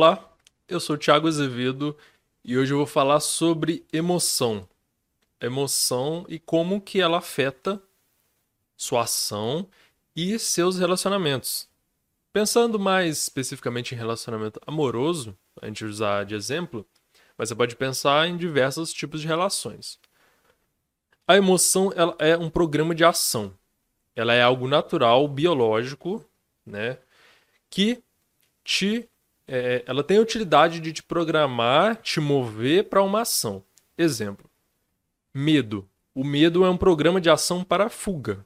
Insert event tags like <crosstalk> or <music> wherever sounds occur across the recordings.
Olá, eu sou o Thiago Azevedo e hoje eu vou falar sobre emoção. Emoção e como que ela afeta sua ação e seus relacionamentos. Pensando mais especificamente em relacionamento amoroso, a gente usar de exemplo, mas você pode pensar em diversos tipos de relações. A emoção ela é um programa de ação. Ela é algo natural, biológico, né, que te é, ela tem a utilidade de te programar, te mover para uma ação. Exemplo: medo. O medo é um programa de ação para fuga.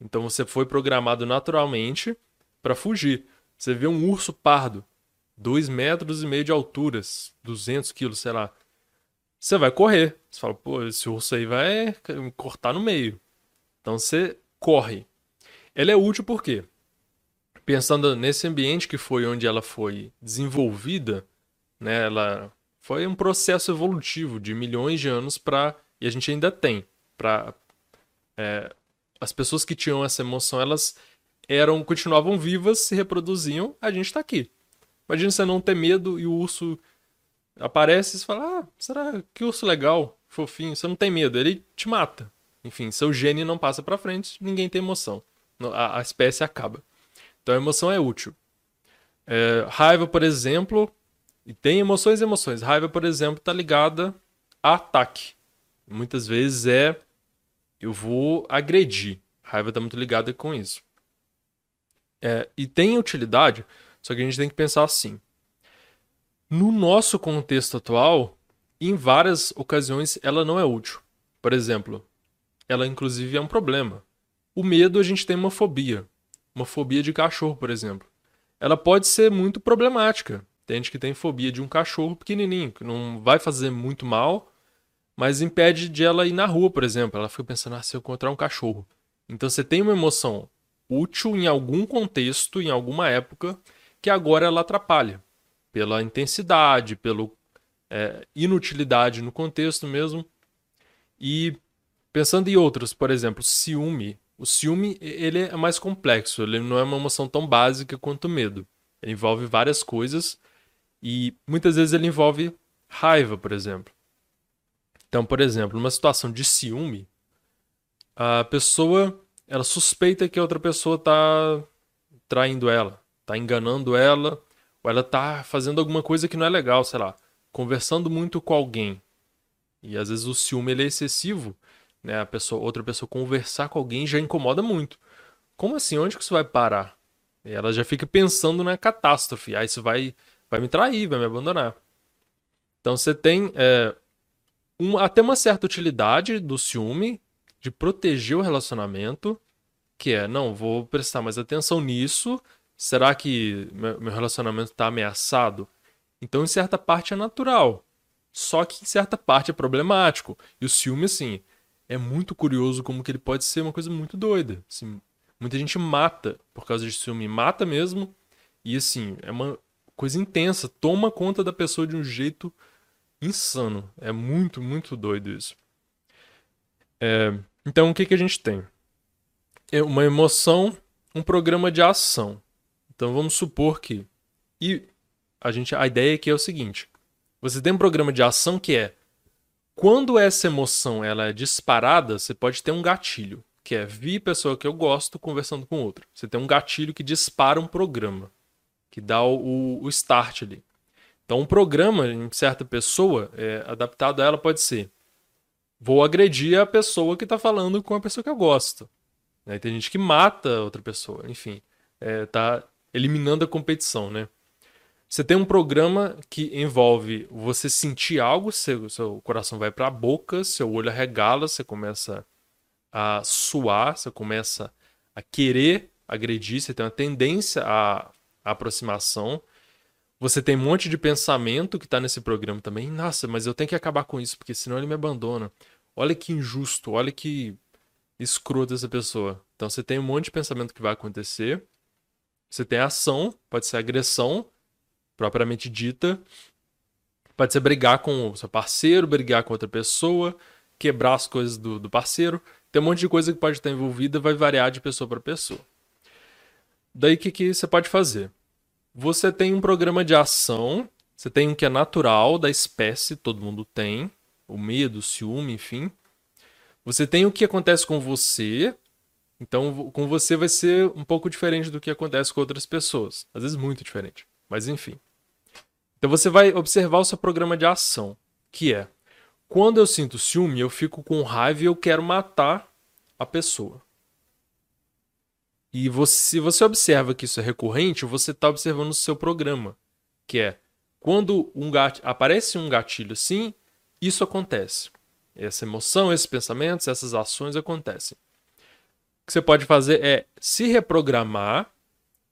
Então você foi programado naturalmente para fugir. Você vê um urso pardo, 2 metros e meio de altura, 200 quilos, sei lá. Você vai correr. Você fala, pô, esse urso aí vai me cortar no meio. Então você corre. Ela é útil por quê? Pensando nesse ambiente que foi onde ela foi desenvolvida, né, ela foi um processo evolutivo de milhões de anos para e a gente ainda tem para é, as pessoas que tinham essa emoção elas eram continuavam vivas se reproduziam a gente está aqui. Imagina você não ter medo e o urso aparece e você fala ah será que urso legal fofinho? Você não tem medo ele te mata. Enfim seu gene não passa para frente ninguém tem emoção. A, a espécie acaba então a emoção é útil. É, raiva, por exemplo, e tem emoções e emoções. Raiva, por exemplo, está ligada a ataque. Muitas vezes é eu vou agredir. Raiva está muito ligada com isso. É, e tem utilidade, só que a gente tem que pensar assim. No nosso contexto atual, em várias ocasiões ela não é útil. Por exemplo, ela inclusive é um problema. O medo a gente tem uma fobia uma fobia de cachorro, por exemplo. Ela pode ser muito problemática. Tem gente que tem fobia de um cachorro pequenininho, que não vai fazer muito mal, mas impede de ela ir na rua, por exemplo. Ela fica pensando, ah, se eu encontrar um cachorro. Então você tem uma emoção útil em algum contexto, em alguma época, que agora ela atrapalha. Pela intensidade, pela é, inutilidade no contexto mesmo. E pensando em outros, por exemplo, ciúme o ciúme, ele é mais complexo, ele não é uma emoção tão básica quanto o medo. Ele envolve várias coisas e muitas vezes ele envolve raiva, por exemplo. Então, por exemplo, numa situação de ciúme, a pessoa ela suspeita que a outra pessoa está traindo ela, está enganando ela, ou ela está fazendo alguma coisa que não é legal, sei lá, conversando muito com alguém. E às vezes o ciúme ele é excessivo né, a pessoa, outra pessoa conversar com alguém já incomoda muito. Como assim? Onde que isso vai parar? E ela já fica pensando na catástrofe. Ah, isso vai, vai me trair, vai me abandonar. Então você tem é, um, até uma certa utilidade do ciúme de proteger o relacionamento, que é, não, vou prestar mais atenção nisso. Será que meu relacionamento está ameaçado? Então, em certa parte é natural. Só que em certa parte é problemático. E o ciúme, assim, é muito curioso como que ele pode ser uma coisa muito doida. Assim, muita gente mata por causa de ciúme, mata mesmo. E assim, é uma coisa intensa, toma conta da pessoa de um jeito insano. É muito, muito doido isso. É, então, o que, que a gente tem? É uma emoção, um programa de ação. Então, vamos supor que. E a, gente, a ideia aqui é o seguinte: você tem um programa de ação que é quando essa emoção ela é disparada, você pode ter um gatilho, que é vi pessoa que eu gosto conversando com outra. Você tem um gatilho que dispara um programa, que dá o, o start ali. Então, um programa em certa pessoa, é, adaptado a ela, pode ser: vou agredir a pessoa que está falando com a pessoa que eu gosto. Aí tem gente que mata outra pessoa, enfim, é, tá eliminando a competição, né? Você tem um programa que envolve você sentir algo, seu, seu coração vai para a boca, seu olho arregala, você começa a suar, você começa a querer agredir, você tem uma tendência à, aproximação. Você tem um monte de pensamento que está nesse programa também. Nossa, mas eu tenho que acabar com isso, porque senão ele me abandona. Olha que injusto, olha que escroto essa pessoa. Então você tem um monte de pensamento que vai acontecer. Você tem ação, pode ser agressão, propriamente dita. Pode ser brigar com o seu parceiro, brigar com outra pessoa, quebrar as coisas do, do parceiro. Tem um monte de coisa que pode estar envolvida, vai variar de pessoa para pessoa. Daí o que, que você pode fazer? Você tem um programa de ação Você tem um que é natural da espécie, todo mundo tem, o medo, o ciúme, enfim. Você tem o que acontece com você, então com você vai ser um pouco diferente do que acontece com outras pessoas, às vezes muito diferente, mas enfim. Então você vai observar o seu programa de ação, que é quando eu sinto ciúme, eu fico com raiva e eu quero matar a pessoa. E você, se você observa que isso é recorrente, você está observando o seu programa, que é quando um gatilho, aparece um gatilho assim, isso acontece. Essa emoção, esses pensamentos, essas ações acontecem. O que você pode fazer é se reprogramar,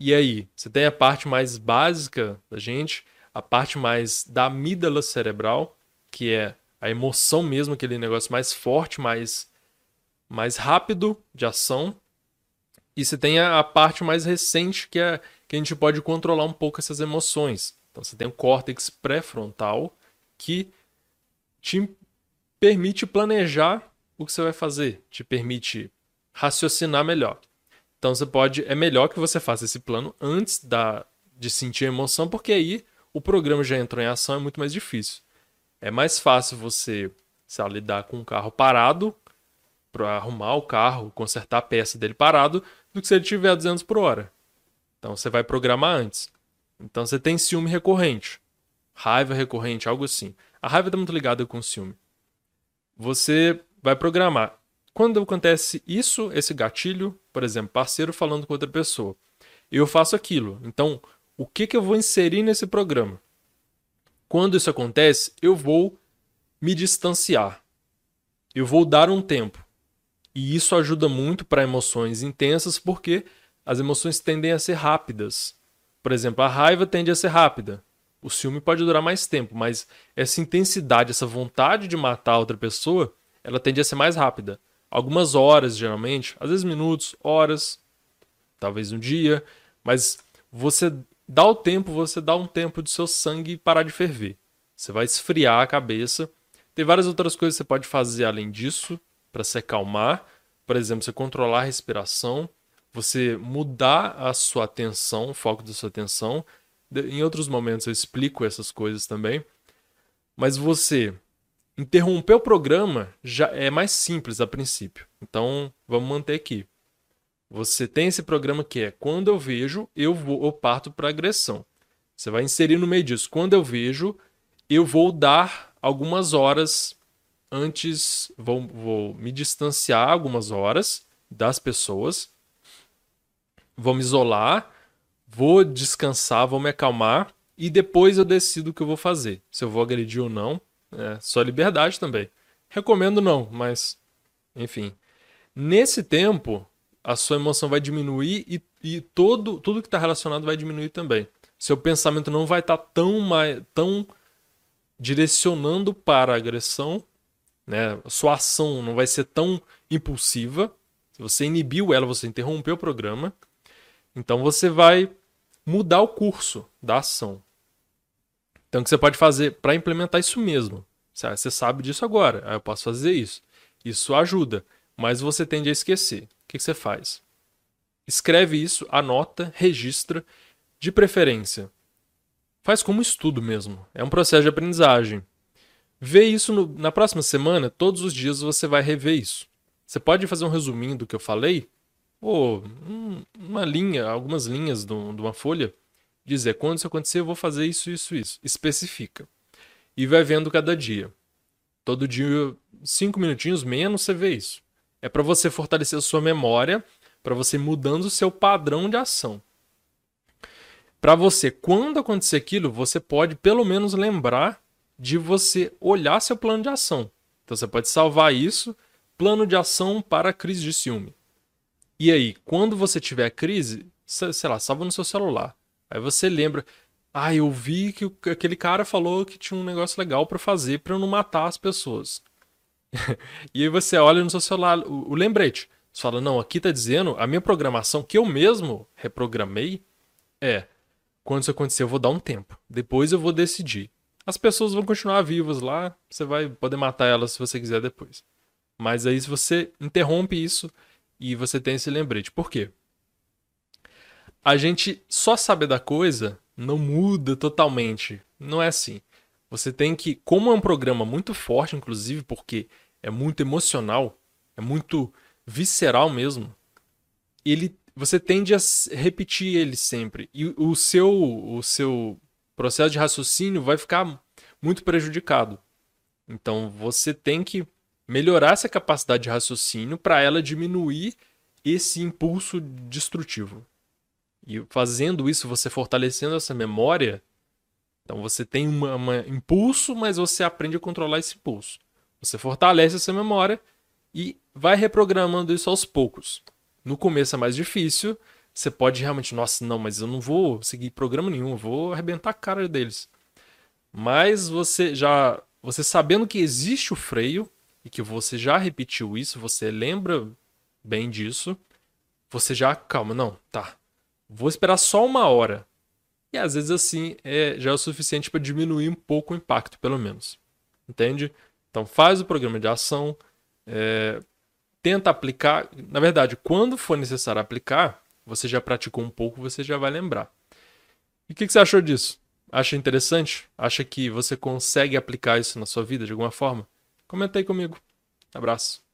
e aí você tem a parte mais básica da gente, a parte mais da amígdala cerebral, que é a emoção mesmo, aquele negócio mais forte, mais, mais rápido de ação, e você tem a, a parte mais recente, que é que a gente pode controlar um pouco essas emoções. Então você tem o córtex pré-frontal, que te permite planejar o que você vai fazer, te permite raciocinar melhor. Então você pode, é melhor que você faça esse plano antes da, de sentir a emoção, porque aí o programa já entrou em ação, é muito mais difícil. É mais fácil você lidar com um carro parado para arrumar o carro, consertar a peça dele parado, do que se ele tiver a 200 por hora. Então você vai programar antes. Então você tem ciúme recorrente, raiva recorrente, algo assim. A raiva está muito ligada com o ciúme. Você vai programar. Quando acontece isso, esse gatilho, por exemplo, parceiro falando com outra pessoa, eu faço aquilo. Então, o que, que eu vou inserir nesse programa? Quando isso acontece, eu vou me distanciar. Eu vou dar um tempo. E isso ajuda muito para emoções intensas, porque as emoções tendem a ser rápidas. Por exemplo, a raiva tende a ser rápida. O ciúme pode durar mais tempo, mas essa intensidade, essa vontade de matar outra pessoa, ela tende a ser mais rápida. Algumas horas, geralmente, às vezes minutos, horas, talvez um dia, mas você dá o tempo, você dá um tempo do seu sangue parar de ferver. Você vai esfriar a cabeça. Tem várias outras coisas que você pode fazer além disso, para se acalmar. Por exemplo, você controlar a respiração, você mudar a sua atenção, o foco da sua atenção. Em outros momentos eu explico essas coisas também. Mas você interromper o programa já é mais simples a princípio. Então, vamos manter aqui. Você tem esse programa que é quando eu vejo, eu vou eu parto para agressão. Você vai inserir no meio disso. Quando eu vejo, eu vou dar algumas horas antes vou, vou me distanciar algumas horas das pessoas, vou me isolar, vou descansar, vou me acalmar e depois eu decido o que eu vou fazer. Se eu vou agredir ou não, é só liberdade também. Recomendo não, mas enfim. Nesse tempo, a sua emoção vai diminuir e, e todo, tudo que está relacionado vai diminuir também. Seu pensamento não vai estar tá tão, mais, tão direcionando para a agressão né? Sua ação não vai ser tão impulsiva. Se você inibiu ela, você interrompeu o programa. Então você vai mudar o curso da ação. Então o que você pode fazer para implementar isso mesmo? Você sabe disso agora. Ah, eu posso fazer isso. Isso ajuda, mas você tende a esquecer. O que você faz? Escreve isso, anota, registra, de preferência. Faz como estudo mesmo. É um processo de aprendizagem. Vê isso no, na próxima semana, todos os dias você vai rever isso. Você pode fazer um resuminho do que eu falei, ou uma linha, algumas linhas de uma folha, dizer quando isso acontecer eu vou fazer isso, isso, isso. Especifica. E vai vendo cada dia. Todo dia, cinco minutinhos menos, você vê isso. É para você fortalecer a sua memória, para você mudando o seu padrão de ação. Para você, quando acontecer aquilo, você pode pelo menos lembrar de você olhar seu plano de ação. Então você pode salvar isso, plano de ação para crise de ciúme. E aí, quando você tiver crise, sei lá, salva no seu celular. Aí você lembra, ah, eu vi que aquele cara falou que tinha um negócio legal para fazer para não matar as pessoas. <laughs> e aí você olha no seu celular o, o lembrete. Você fala, não, aqui tá dizendo, a minha programação que eu mesmo reprogramei é, quando isso acontecer eu vou dar um tempo. Depois eu vou decidir as pessoas vão continuar vivas lá, você vai poder matar elas se você quiser depois. Mas aí se você interrompe isso e você tem esse lembrete. Por quê? A gente só saber da coisa não muda totalmente Não é assim. Você tem que, como é um programa muito forte, inclusive, porque é muito emocional, é muito visceral mesmo, ele você tende a repetir ele sempre. E o seu, o seu processo de raciocínio vai ficar muito prejudicado. Então você tem que melhorar essa capacidade de raciocínio para ela diminuir esse impulso destrutivo. E fazendo isso, você fortalecendo essa memória, então você tem um impulso, mas você aprende a controlar esse impulso. Você fortalece essa memória e vai reprogramando isso aos poucos. No começo é mais difícil, você pode realmente, nossa, não, mas eu não vou seguir programa nenhum, eu vou arrebentar a cara deles. Mas você já, você sabendo que existe o freio e que você já repetiu isso, você lembra bem disso, você já, calma, não, tá. Vou esperar só uma hora. E às vezes assim é, já é o suficiente para diminuir um pouco o impacto, pelo menos. Entende? Então faz o programa de ação, é, tenta aplicar. Na verdade, quando for necessário aplicar, você já praticou um pouco, você já vai lembrar. E o que, que você achou disso? Acha interessante? Acha que você consegue aplicar isso na sua vida de alguma forma? Comenta aí comigo. Abraço.